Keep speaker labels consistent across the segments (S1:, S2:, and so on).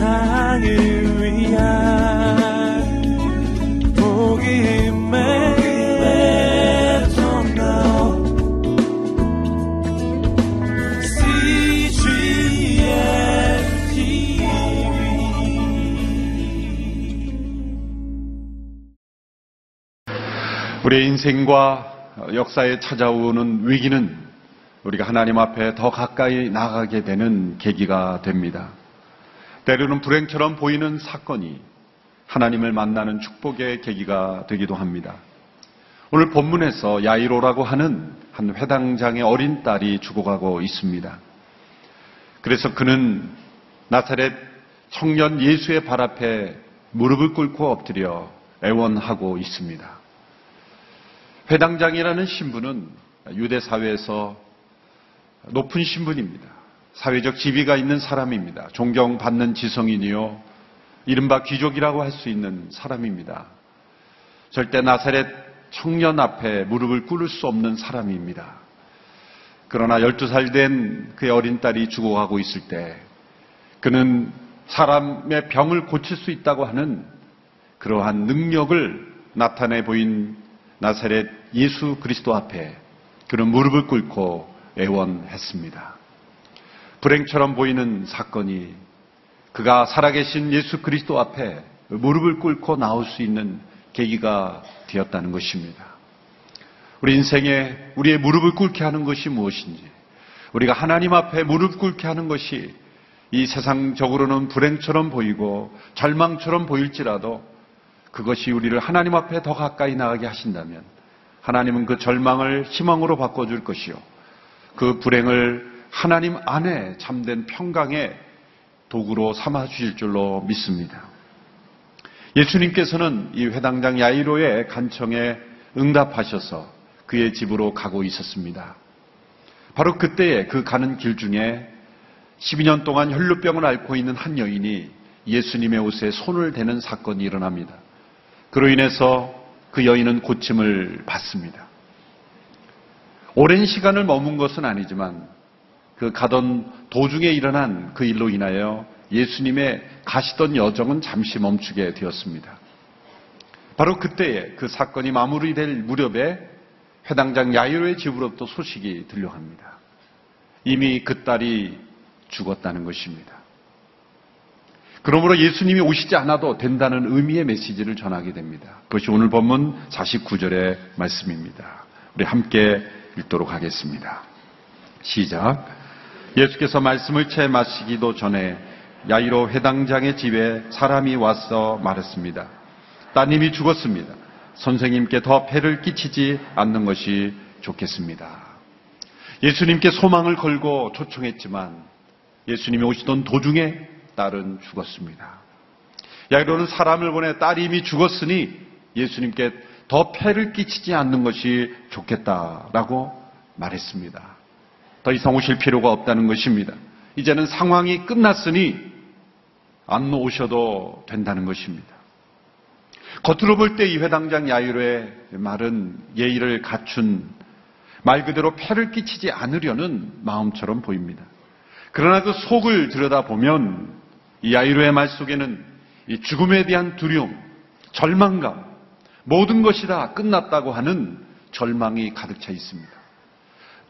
S1: 세상을 위한 복음의
S2: 우리의 인생과 역사에 찾아오는 위기는 우리가 하나님 앞에 더 가까이 나가게 되는 계기가 됩니다. 때로는 불행처럼 보이는 사건이 하나님을 만나는 축복의 계기가 되기도 합니다. 오늘 본문에서 야이로라고 하는 한 회당장의 어린 딸이 죽어가고 있습니다. 그래서 그는 나사렛 청년 예수의 발 앞에 무릎을 꿇고 엎드려 애원하고 있습니다. 회당장이라는 신분은 유대 사회에서 높은 신분입니다. 사회적 지위가 있는 사람입니다. 존경받는 지성인이요. 이른바 귀족이라고 할 수 있는 사람입니다. 절대 나사렛 청년 앞에 무릎을 꿇을 수 없는 사람입니다. 그러나 12살 된 그의 어린 딸이 죽어가고 있을 때 그는 사람의 병을 고칠 수 있다고 하는 그러한 능력을 나타내 보인 나사렛 예수 그리스도 앞에 그는 무릎을 꿇고 애원했습니다. 불행처럼 보이는 사건이 그가 살아계신 예수 그리스도 앞에 무릎을 꿇고 나올 수 있는 계기가 되었다는 것입니다. 우리 인생에 우리의 무릎을 꿇게 하는 것이 무엇인지, 우리가 하나님 앞에 무릎 꿇게 하는 것이 이 세상적으로는 불행처럼 보이고 절망처럼 보일지라도 그것이 우리를 하나님 앞에 더 가까이 나가게 하신다면 하나님은 그 절망을 희망으로 바꿔줄 것이요. 그 불행을 하나님 안에 참된 평강의 도구로 삼아 주실 줄로 믿습니다. 예수님께서는 이 회당장 야이로의 간청에 응답하셔서 그의 집으로 가고 있었습니다. 바로 그때에 그 가는 길 중에 12년 동안 혈루병을 앓고 있는 한 여인이 예수님의 옷에 손을 대는 사건이 일어납니다. 그로 인해서 그 여인은 고침을 받습니다. 오랜 시간을 머문 것은 아니지만 그 가던 도중에 일어난 그 일로 인하여 예수님의 가시던 여정은 잠시 멈추게 되었습니다. 바로 그때에 그 사건이 마무리될 무렵에 회당장 야이로의 집으로부터 소식이 들려갑니다. 이미 그 딸이 죽었다는 것입니다. 그러므로 예수님이 오시지 않아도 된다는 의미의 메시지를 전하게 됩니다. 그것이 오늘 본문 49절의 말씀입니다. 우리 함께 읽도록 하겠습니다. 시작. 예수께서 말씀을 채 마시기도 전에 야이로 회당장의 집에 사람이 와서 말했습니다. 따님이 죽었습니다. 선생님께 더 폐를 끼치지 않는 것이 좋겠습니다. 예수님께 소망을 걸고 초청했지만 예수님이 오시던 도중에 딸은 죽었습니다. 야이로는 사람을 보내 딸이 이미 죽었으니 예수님께 더 폐를 끼치지 않는 것이 좋겠다라고 말했습니다. 더 이상 오실 필요가 없다는 것입니다. 이제는 상황이 끝났으니 안 오셔도 된다는 것입니다. 겉으로 볼 때 이 회당장 야이로의 말은 예의를 갖춘 말 그대로 폐를 끼치지 않으려는 마음처럼 보입니다. 그러나 그 속을 들여다보면 이 아이로의 말 속에는 이 죽음에 대한 두려움, 절망감, 모든 것이 다 끝났다고 하는 절망이 가득 차 있습니다.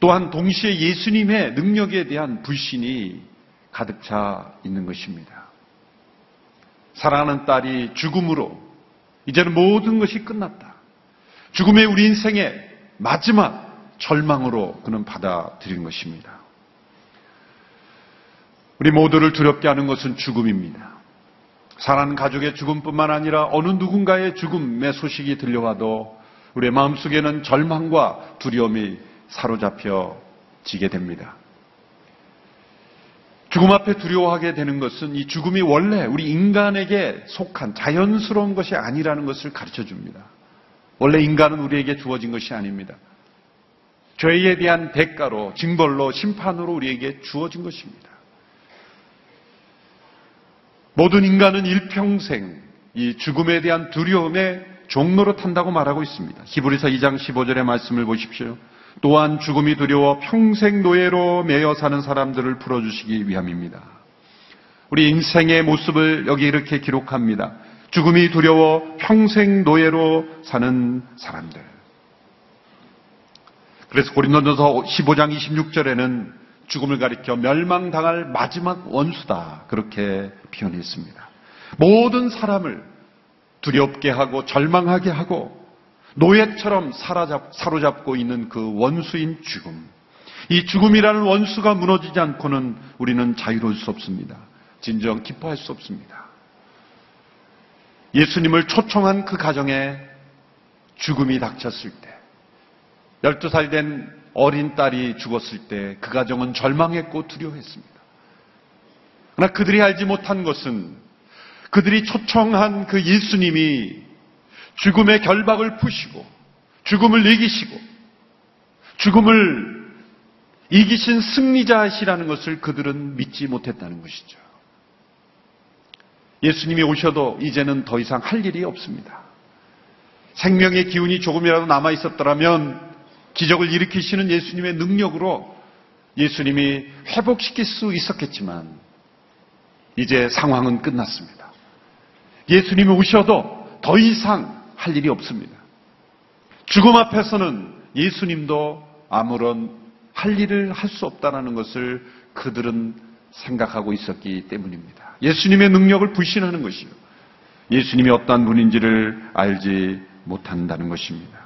S2: 또한 동시에 예수님의 능력에 대한 불신이 가득 차 있는 것입니다. 사랑하는 딸이 죽음으로 이제는 모든 것이 끝났다. 죽음의 우리 인생의 마지막 절망으로 그는 받아들인 것입니다. 우리 모두를 두렵게 하는 것은 죽음입니다. 사랑하는 가족의 죽음뿐만 아니라 어느 누군가의 죽음의 소식이 들려와도 우리의 마음속에는 절망과 두려움이 사로잡혀지게 됩니다. 죽음 앞에 두려워하게 되는 것은 이 죽음이 원래 우리 인간에게 속한 자연스러운 것이 아니라는 것을 가르쳐 줍니다. 원래 인간은 우리에게 주어진 것이 아닙니다. 죄에 대한 대가로, 징벌로, 심판으로 우리에게 주어진 것입니다. 모든 인간은 일평생 이 죽음에 대한 두려움에 종로로 탄다고 말하고 있습니다. 히브리서 2장 15절의 말씀을 보십시오. 또한 죽음이 두려워 평생 노예로 매여 사는 사람들을 풀어주시기 위함입니다. 우리 인생의 모습을 여기 이렇게 기록합니다. 죽음이 두려워 평생 노예로 사는 사람들. 그래서 고린도전서 15장 26절에는 죽음을 가리켜 멸망당할 마지막 원수다. 그렇게 표현했습니다. 모든 사람을 두렵게 하고 절망하게 하고 노예처럼 사로잡, 사로잡고 있는 그 원수인 죽음. 이 죽음이라는 원수가 무너지지 않고는 우리는 자유로울 수 없습니다. 진정 기뻐할 수 없습니다. 예수님을 초청한 그 가정에 죽음이 닥쳤을 때, 12살 된 어린 딸이 죽었을 때 그 가정은 절망했고 두려워했습니다. 그러나 그들이 알지 못한 것은 그들이 초청한 그 예수님이 죽음의 결박을 푸시고 죽음을 이기시고 죽음을 이기신 승리자이시라는 것을 그들은 믿지 못했다는 것이죠. 예수님이 오셔도 이제는 더 이상 할 일이 없습니다. 생명의 기운이 조금이라도 남아 있었더라면 기적을 일으키시는 예수님의 능력으로 예수님이 회복시킬 수 있었겠지만 이제 상황은 끝났습니다. 예수님이 오셔도 더 이상 할 일이 없습니다. 죽음 앞에서는 예수님도 아무런 할 일을 할 수 없다는 것을 그들은 생각하고 있었기 때문입니다. 예수님의 능력을 불신하는 것이요. 예수님이 어떠한 분인지를 알지 못한다는 것입니다.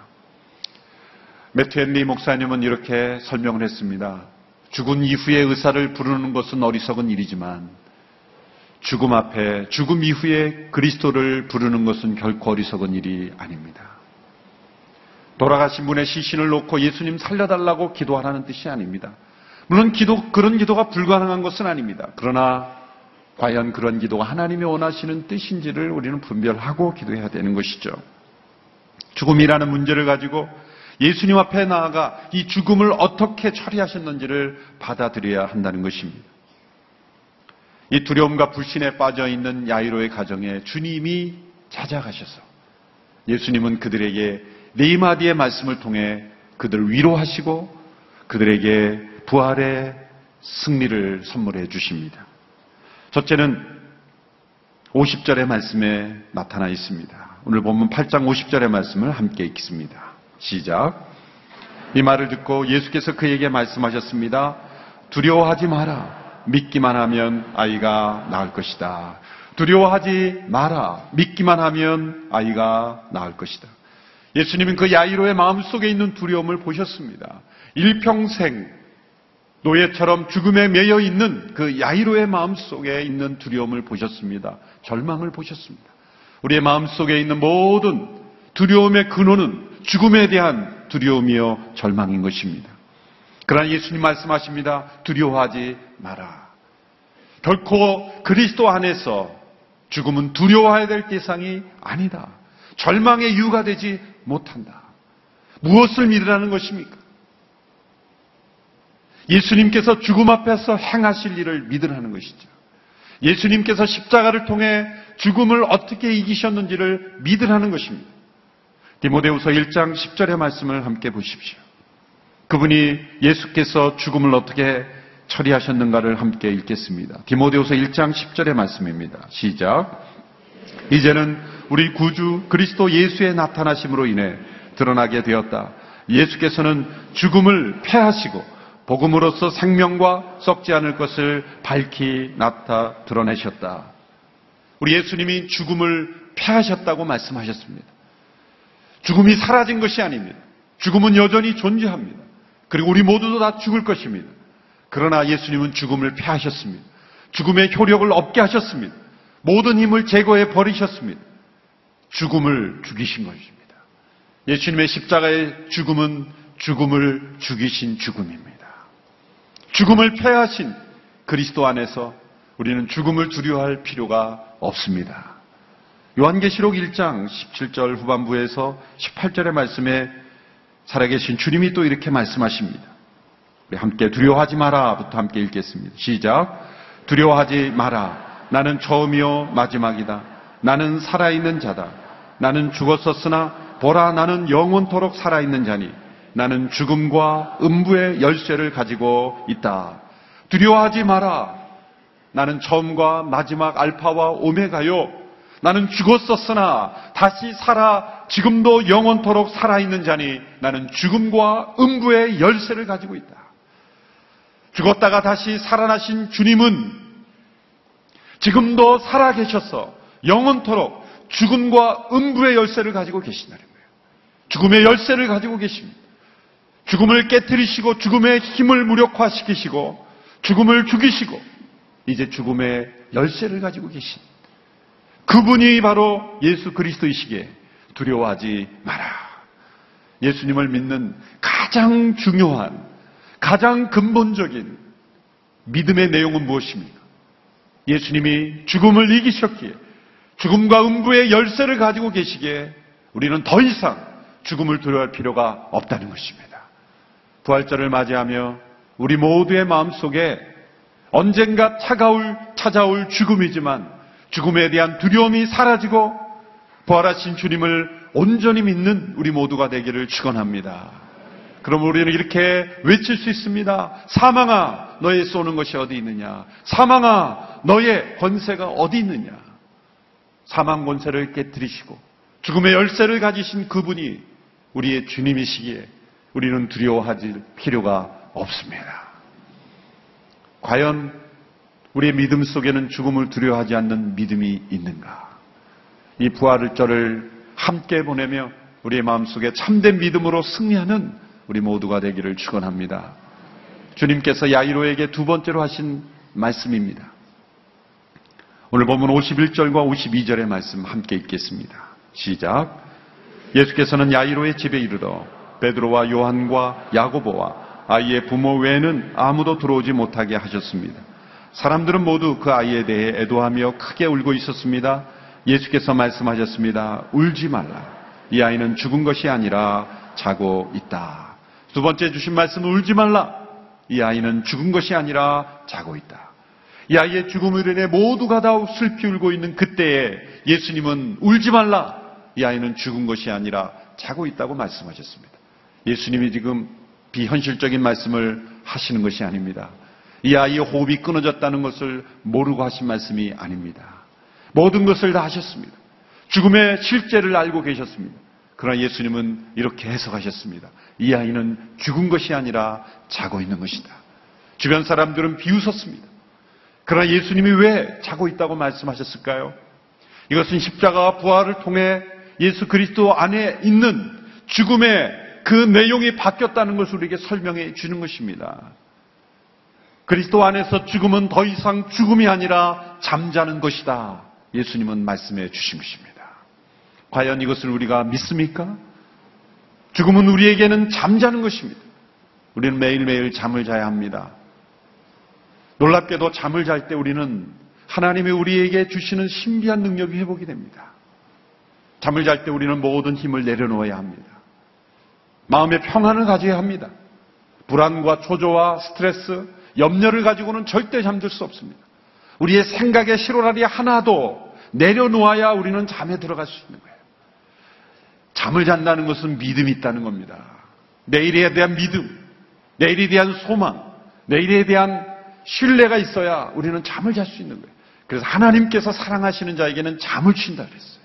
S2: 매트 앤리 목사님은 이렇게 설명을 했습니다. 죽은 이후의 의사를 부르는 것은 어리석은 일이지만 죽음 앞에 죽음 이후에 그리스도를 부르는 것은 결코 어리석은 일이 아닙니다. 돌아가신 분의 시신을 놓고 예수님 살려달라고 기도하라는 뜻이 아닙니다. 물론 기도, 그런 기도가 불가능한 것은 아닙니다. 그러나 과연 그런 기도가 하나님이 원하시는 뜻인지를 우리는 분별하고 기도해야 되는 것이죠. 죽음이라는 문제를 가지고 예수님 앞에 나아가 이 죽음을 어떻게 처리하셨는지를 받아들여야 한다는 것입니다. 이 두려움과 불신에 빠져 있는 야이로의 가정에 주님이 찾아가셔서 예수님은 그들에게 네 마디의 말씀을 통해 그들을 위로하시고 그들에게 부활의 승리를 선물해 주십니다. 첫째는 50절의 말씀에 나타나 있습니다. 오늘 보면 8장 50절의 말씀을 함께 읽겠습니다. 시작. 이 말을 듣고 예수께서 그에게 말씀하셨습니다. 두려워하지 마라. 믿기만 하면 아이가 나을 것이다. 두려워하지 마라. 믿기만 하면 아이가 나을 것이다. 예수님은 그 야이로의 마음 속에 있는 두려움을 보셨습니다. 일평생 노예처럼 죽음에 매여 있는 그 야이로의 마음 속에 있는 두려움을 보셨습니다. 절망을 보셨습니다. 우리의 마음 속에 있는 모든 두려움의 근원은 죽음에 대한 두려움이요 절망인 것입니다. 그러나 예수님 말씀하십니다. 두려워하지 마라. 결코 그리스도 안에서 죽음은 두려워해야 될 대상이 아니다. 절망의 이유가 되지 못한다. 무엇을 믿으라는 것입니까? 예수님께서 죽음 앞에서 행하실 일을 믿으라는 것이죠. 예수님께서 십자가를 통해 죽음을 어떻게 이기셨는지를 믿으라는 것입니다. 디모데후서 1장 10절의 말씀을 함께 보십시오. 그분이 예수께서 죽음을 어떻게 처리하셨는가를 함께 읽겠습니다. 디모데후서 1장 10절의 말씀입니다. 시작. 이제는 우리 구주 그리스도 예수의 나타나심으로 인해 드러나게 되었다. 예수께서는 죽음을 패하시고 복음으로서 생명과 썩지 않을 것을 밝히 나타 드러내셨다. 우리 예수님이 죽음을 패하셨다고 말씀하셨습니다. 죽음이 사라진 것이 아닙니다. 죽음은 여전히 존재합니다. 그리고 우리 모두도 다 죽을 것입니다. 그러나 예수님은 죽음을 패하셨습니다. 죽음의 효력을 없게 하셨습니다. 모든 힘을 제거해 버리셨습니다. 죽음을 죽이신 것입니다. 예수님의 십자가의 죽음은 죽음을 죽이신 죽음입니다. 죽음을 패하신 그리스도 안에서 우리는 죽음을 두려워할 필요가 없습니다. 요한계시록 1장 17절 후반부에서 18절의 말씀에 살아계신 주님이 또 이렇게 말씀하십니다. 우리 함께 두려워하지 마라부터 함께 읽겠습니다. 시작. 두려워하지 마라. 나는 처음이요 마지막이다. 나는 살아있는 자다. 나는 죽었었으나 보라 나는 영원토록 살아있는 자니 나는 죽음과 음부의 열쇠를 가지고 있다. 두려워하지 마라. 나는 처음과 마지막 알파와 오메가요. 나는 죽었었으나 다시 살아 지금도 영원토록 살아있는 자니 나는 죽음과 음부의 열쇠를 가지고 있다. 죽었다가 다시 살아나신 주님은 지금도 살아 계셔서 영원토록 죽음과 음부의 열쇠를 가지고 계신다는 거예요. 죽음의 열쇠를 가지고 계십니다. 죽음을 깨뜨리시고 죽음의 힘을 무력화시키시고 죽음을 죽이시고 이제 죽음의 열쇠를 가지고 계신 그분이 바로 예수 그리스도이시기에 두려워하지 마라. 예수님을 믿는 가장 중요한 가장 근본적인 믿음의 내용은 무엇입니까? 예수님이 죽음을 이기셨기에 죽음과 음부의 열쇠를 가지고 계시기에 우리는 더 이상 죽음을 두려워할 필요가 없다는 것입니다. 부활절을 맞이하며 우리 모두의 마음속에 언젠가 차가울 찾아올 죽음이지만 죽음에 대한 두려움이 사라지고 부활하신 주님을 온전히 믿는 우리 모두가 되기를 축원합니다. 그럼 우리는 이렇게 외칠 수 있습니다. 사망아, 너의 쏘는 것이 어디 있느냐? 사망아, 너의 권세가 어디 있느냐? 사망 권세를 깨뜨리시고 죽음의 열쇠를 가지신 그분이 우리의 주님이시기에 우리는 두려워하지 필요가 없습니다. 과연 우리의 믿음 속에는 죽음을 두려워하지 않는 믿음이 있는가? 이 부활절을 함께 보내며 우리의 마음속에 참된 믿음으로 승리하는 우리 모두가 되기를 축원합니다. 주님께서 야이로에게 두 번째로 하신 말씀입니다. 오늘 보면 51절과 52절의 말씀 함께 읽겠습니다. 시작. 예수께서는 야이로의 집에 이르러 베드로와 요한과 야고보와 아이의 부모 외에는 아무도 들어오지 못하게 하셨습니다. 사람들은 모두 그 아이에 대해 애도하며 크게 울고 있었습니다. 예수께서 말씀하셨습니다. 울지 말라. 이 아이는 죽은 것이 아니라 자고 있다. 두 번째 주신 말씀은 울지 말라. 이 아이는 죽은 것이 아니라 자고 있다. 이 아이의 죽음을 인해 모두가 다 슬피 울고 있는 그때에 예수님은 울지 말라. 이 아이는 죽은 것이 아니라 자고 있다고 말씀하셨습니다. 예수님이 지금 비현실적인 말씀을 하시는 것이 아닙니다. 이 아이의 호흡이 끊어졌다는 것을 모르고 하신 말씀이 아닙니다. 모든 것을 다 하셨습니다. 죽음의 실제를 알고 계셨습니다. 그러나 예수님은 이렇게 해석하셨습니다. 이 아이는 죽은 것이 아니라 자고 있는 것이다. 주변 사람들은 비웃었습니다. 그러나 예수님이 왜 자고 있다고 말씀하셨을까요? 이것은 십자가와 부활을 통해 예수 그리스도 안에 있는 죽음의 그 내용이 바뀌었다는 것을 우리에게 설명해 주는 것입니다. 그리스도 안에서 죽음은 더 이상 죽음이 아니라 잠자는 것이다. 예수님은 말씀해 주신 것입니다. 과연 이것을 우리가 믿습니까? 죽음은 우리에게는 잠자는 것입니다. 우리는 매일매일 잠을 자야 합니다. 놀랍게도 잠을 잘 때 우리는 하나님이 우리에게 주시는 신비한 능력이 회복이 됩니다. 잠을 잘 때 우리는 모든 힘을 내려놓아야 합니다. 마음의 평안을 가져야 합니다. 불안과 초조와 스트레스, 염려를 가지고는 절대 잠들 수 없습니다. 우리의 생각의 실오라리 하나도 내려놓아야 우리는 잠에 들어갈 수 있는 거예요. 잠을 잔다는 것은 믿음이 있다는 겁니다. 내일에 대한 믿음, 내일에 대한 소망, 내일에 대한 신뢰가 있어야 우리는 잠을 잘 수 있는 거예요. 그래서 하나님께서 사랑하시는 자에게는 잠을 춘다 그랬어요.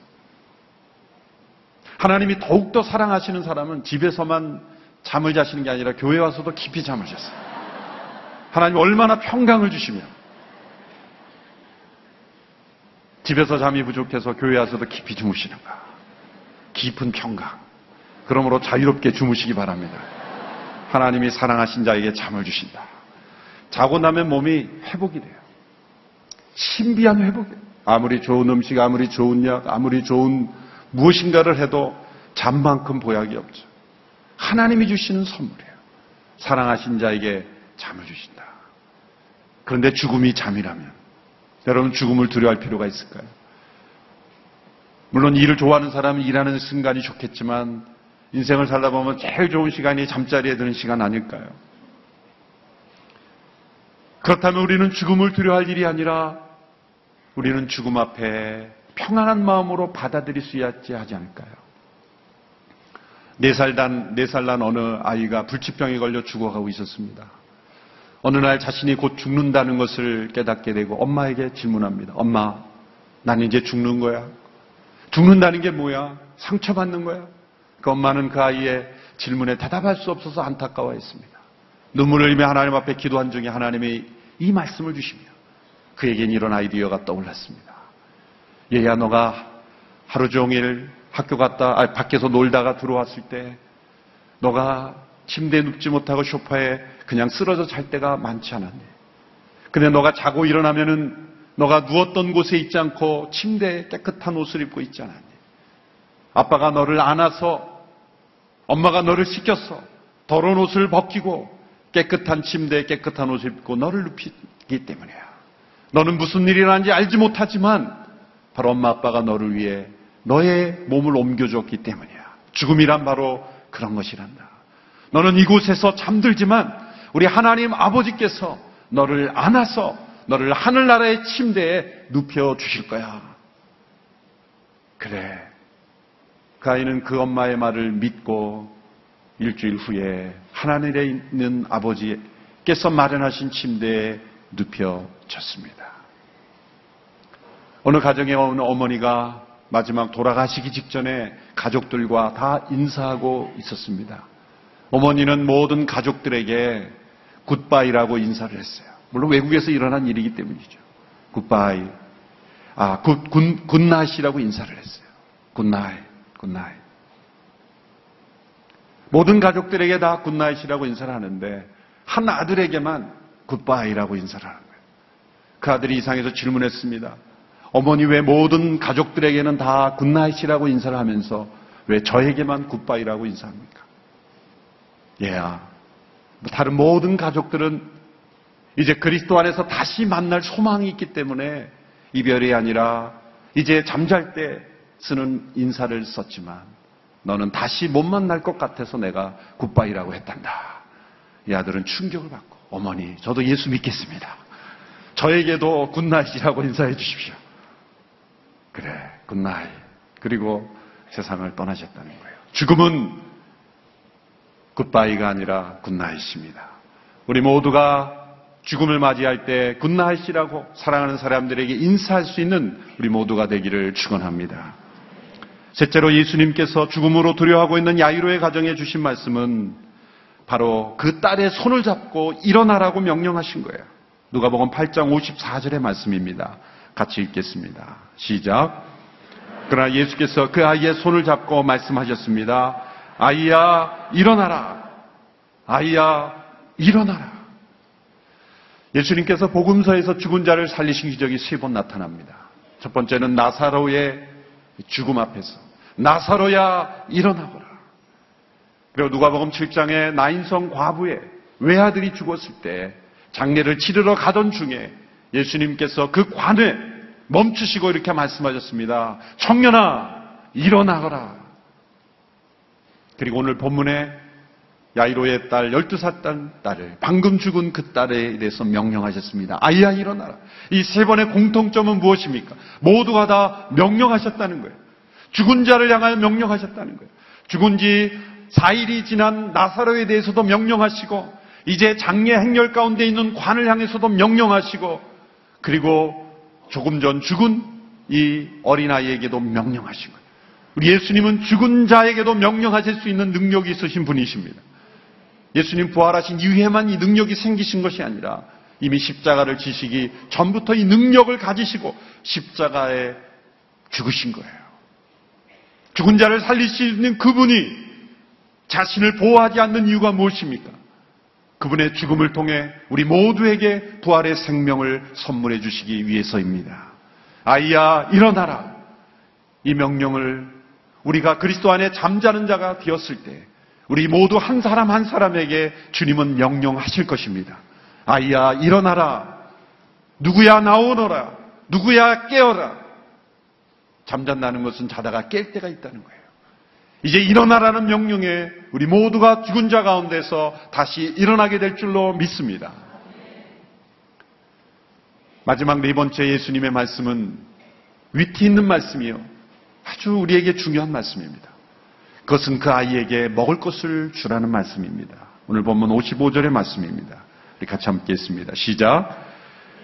S2: 하나님이 더욱더 사랑하시는 사람은 집에서만 잠을 자시는 게 아니라 교회 와서도 깊이 잠을 잤어요. 하나님 얼마나 평강을 주시며 집에서 잠이 부족해서 교회 와서도 깊이 주무시는가. 깊은 평강. 그러므로 자유롭게 주무시기 바랍니다. 하나님이 사랑하신 자에게 잠을 주신다. 자고 나면 몸이 회복이 돼요. 신비한 회복이에요. 아무리 좋은 음식, 아무리 좋은 약, 아무리 좋은 무엇인가를 해도 잠만큼 보약이 없죠. 하나님이 주시는 선물이에요. 사랑하신 자에게 잠을 주신다. 그런데 죽음이 잠이라면 여러분 죽음을 두려워할 필요가 있을까요? 물론 일을 좋아하는 사람은 일하는 순간이 좋겠지만 인생을 살다 보면 제일 좋은 시간이 잠자리에 드는 시간 아닐까요? 그렇다면 우리는 죽음을 두려워할 일이 아니라 우리는 죽음 앞에 평안한 마음으로 받아들일 수 있지 하지 않을까요? 네살 단, 네살 난 어느 아이가 불치병에 걸려 죽어가고 있었습니다. 어느 날 자신이 곧 죽는다는 것을 깨닫게 되고 엄마에게 질문합니다. 엄마, 난 이제 죽는 거야. 죽는다는 게 뭐야? 상처받는 거야? 그 엄마는 그 아이의 질문에 대답할 수 없어서 안타까워했습니다. 눈물을 흘리며 하나님 앞에 기도한 중에 하나님이 이 말씀을 주시며 그에겐 이런 아이디어가 떠올랐습니다. 얘야 너가 하루 종일 학교 갔다 아, 밖에서 놀다가 들어왔을 때 너가 침대에 눕지 못하고 소파에 그냥 쓰러져 잘 때가 많지 않았니? 근데 너가 자고 일어나면은 너가 누웠던 곳에 있지 않고 침대에 깨끗한 옷을 입고 있지 않았니? 아빠가 너를 안아서 엄마가 너를 씻겼어. 더러운 옷을 벗기고 깨끗한 침대에 깨끗한 옷을 입고 너를 눕히기 때문이야. 너는 무슨 일이 일어난지 알지 못하지만 바로 엄마 아빠가 너를 위해 너의 몸을 옮겨줬기 때문이야. 죽음이란 바로 그런 것이란다. 너는 이곳에서 잠들지만 우리 하나님 아버지께서 너를 안아서 너를 하늘나라의 침대에 눕혀 주실 거야. 그래. 그 아이는 그 엄마의 말을 믿고 일주일 후에 하나님에 있는 아버지께서 마련하신 침대에 눕혀졌습니다. 어느 가정에 오는 어머니가 마지막 돌아가시기 직전에 가족들과 다 인사하고 있었습니다. 어머니는 모든 가족들에게 굿바이라고 인사를 했어요. 물론 외국에서 일어난 일이기 때문이죠. Goodbye. 아, good, good, good night이라고 인사를 했어요. Good night, good night. 모든 가족들에게 다 good night이라고 인사를 하는데 한 아들에게만 goodbye라고 인사를 하는 거예요. 그 아들이 이상해서 질문했습니다. 어머니 왜 모든 가족들에게는 다 good night이라고 인사를 하면서 왜 저에게만 goodbye라고 인사합니까? 얘야. 뭐 다른 모든 가족들은 이제 그리스도 안에서 다시 만날 소망이 있기 때문에 이별이 아니라 이제 잠잘 때 쓰는 인사를 썼지만 너는 다시 못 만날 것 같아서 내가 goodbye라고 했단다. 이 아들은 충격을 받고 어머니 저도 예수 믿겠습니다. 저에게도 good night이라고 인사해 주십시오. 그래 good night. 그리고 세상을 떠나셨다는 거예요. 죽음은 Goodbye가 아니라 good night입니다. 우리 모두가 죽음을 맞이할 때 good night이라고 사랑하는 사람들에게 인사할 수 있는 우리 모두가 되기를 축원합니다. 셋째로 예수님께서 죽음으로 두려워하고 있는 야이로의 가정에 주신 말씀은 바로 그 딸의 손을 잡고 일어나라고 명령하신 거예요. 누가복음 8장 54절의 말씀입니다. 같이 읽겠습니다. 시작. 그러나 예수께서 그 아이의 손을 잡고 말씀하셨습니다. 아이야 일어나라. 아이야 일어나라. 예수님께서 복음서에서 죽은 자를 살리신 기적이 세 번 나타납니다. 첫 번째는 나사로의 죽음 앞에서 나사로야 일어나거라. 그리고 누가복음 7장에 나인성 과부의 외아들이 죽었을 때 장례를 치르러 가던 중에 예수님께서 그 관에 멈추시고 이렇게 말씀하셨습니다. 청년아 일어나거라. 그리고 오늘 본문에 야이로의 딸, 12살 딸을, 방금 죽은 그 딸에 대해서 명령하셨습니다. 아이야, 일어나라. 이 세 번의 공통점은 무엇입니까? 모두가 다 명령하셨다는 거예요. 죽은 자를 향하여 명령하셨다는 거예요. 죽은 지 4일이 지난 나사로에 대해서도 명령하시고, 이제 장례 행렬 가운데 있는 관을 향해서도 명령하시고, 그리고 조금 전 죽은 이 어린아이에게도 명령하신 거예요. 우리 예수님은 죽은 자에게도 명령하실 수 있는 능력이 있으신 분이십니다. 예수님 부활하신 이후에만 이 능력이 생기신 것이 아니라 이미 십자가를 지시기 전부터 이 능력을 가지시고 십자가에 죽으신 거예요. 죽은 자를 살리시는 그분이 자신을 보호하지 않는 이유가 무엇입니까? 그분의 죽음을 통해 우리 모두에게 부활의 생명을 선물해 주시기 위해서입니다. 아이야, 일어나라. 이 명령을 우리가 그리스도 안에 잠자는 자가 되었을 때 우리 모두 한 사람 한 사람에게 주님은 명령하실 것입니다. 아이야, 일어나라. 누구야, 나오너라. 누구야, 깨어라. 잠잔다는 것은 자다가 깰 때가 있다는 거예요. 이제 일어나라는 명령에 우리 모두가 죽은 자 가운데서 다시 일어나게 될 줄로 믿습니다. 마지막 네 번째 예수님의 말씀은 위트 있는 말씀이요. 아주 우리에게 중요한 말씀입니다. 그것은 그 아이에게 먹을 것을 주라는 말씀입니다. 오늘 본문 55절의 말씀입니다. 우리 같이 함께 했습니다. 시작.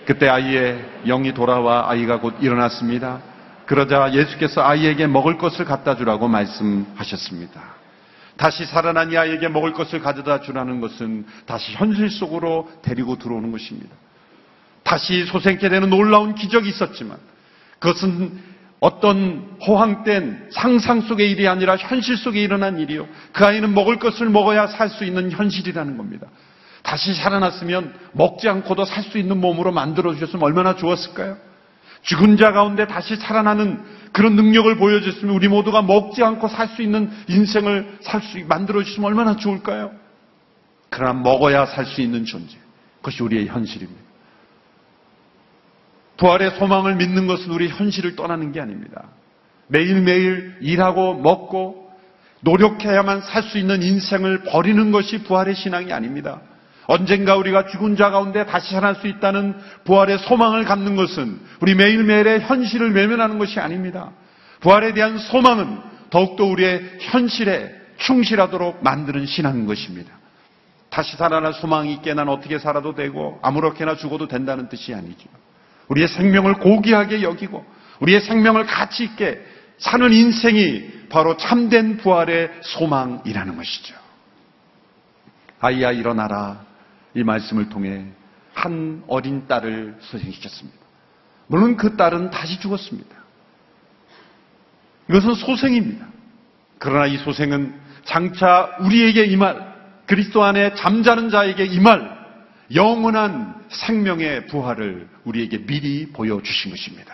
S2: 그때 아이의 영이 돌아와 아이가 곧 일어났습니다. 그러자 예수께서 아이에게 먹을 것을 갖다 주라고 말씀하셨습니다. 다시 살아난 이 아이에게 먹을 것을 가져다 주라는 것은 다시 현실 속으로 데리고 들어오는 것입니다. 다시 소생케 되는 놀라운 기적이 있었지만 그것은 어떤 호황된 상상 속의 일이 아니라 현실 속에 일어난 일이요. 그 아이는 먹을 것을 먹어야 살 수 있는 현실이라는 겁니다. 다시 살아났으면 먹지 않고도 살 수 있는 몸으로 만들어 주셨으면 얼마나 좋았을까요? 죽은 자 가운데 다시 살아나는 그런 능력을 보여줬으면 우리 모두가 먹지 않고 살 수 있는 인생을 살 수 만들어 주시면 얼마나 좋을까요? 그러나 먹어야 살 수 있는 존재. 그것이 우리의 현실입니다. 부활의 소망을 믿는 것은 우리 현실을 떠나는 게 아닙니다. 매일매일 일하고 먹고 노력해야만 살 수 있는 인생을 버리는 것이 부활의 신앙이 아닙니다. 언젠가 우리가 죽은 자 가운데 다시 살아날 수 있다는 부활의 소망을 갖는 것은 우리 매일매일의 현실을 외면하는 것이 아닙니다. 부활에 대한 소망은 더욱더 우리의 현실에 충실하도록 만드는 신앙인 것입니다. 다시 살아날 소망이 있게 난 어떻게 살아도 되고 아무렇게나 죽어도 된다는 뜻이 아니죠. 우리의 생명을 고귀하게 여기고 우리의 생명을 가치 있게 사는 인생이 바로 참된 부활의 소망이라는 것이죠. 아이야 일어나라. 이 말씀을 통해 한 어린 딸을 소생시켰습니다. 물론 그 딸은 다시 죽었습니다. 이것은 소생입니다. 그러나 이 소생은 장차 우리에게 임할 그리스도 안에 잠자는 자에게 임할 영원한 생명의 부활을 우리에게 미리 보여주신 것입니다.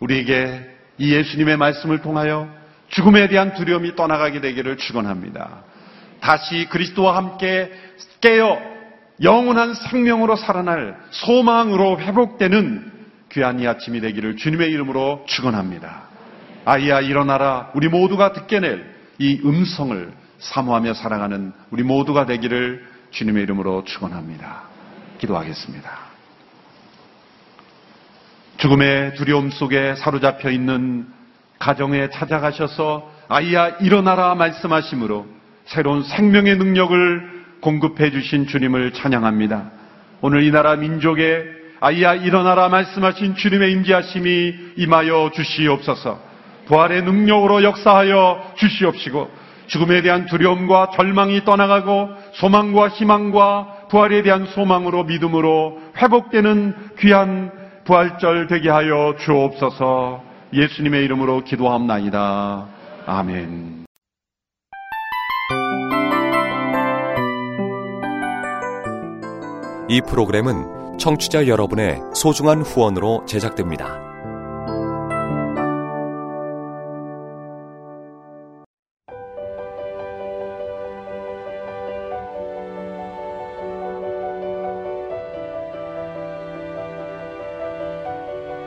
S2: 우리에게 이 예수님의 말씀을 통하여 죽음에 대한 두려움이 떠나가게 되기를 축원합니다. 다시 그리스도와 함께 깨어 영원한 생명으로 살아날 소망으로 회복되는 귀한 이 아침이 되기를 주님의 이름으로 축원합니다. 아이야 일어나라 우리 모두가 듣게 낼 이 음성을 사모하며 살아가는 우리 모두가 되기를 주님의 이름으로 축원합니다. 기도하겠습니다. 죽음의 두려움 속에 사로잡혀 있는 가정에 찾아가셔서 아이야 일어나라 말씀하심으로 새로운 생명의 능력을 공급해 주신 주님을 찬양합니다. 오늘 이 나라 민족에 아이야 일어나라 말씀하신 주님의 임재하심이 임하여 주시옵소서. 부활의 능력으로 역사하여 주시옵시고 죽음에 대한 두려움과 절망이 떠나가고 소망과 희망과 부활에 대한 소망으로 믿음으로 회복되는 귀한 부활절 되게 하여 주옵소서. 예수님의 이름으로 기도합나이다. 아멘.
S1: 이 프로그램은 청취자 여러분의 소중한 후원으로 제작됩니다.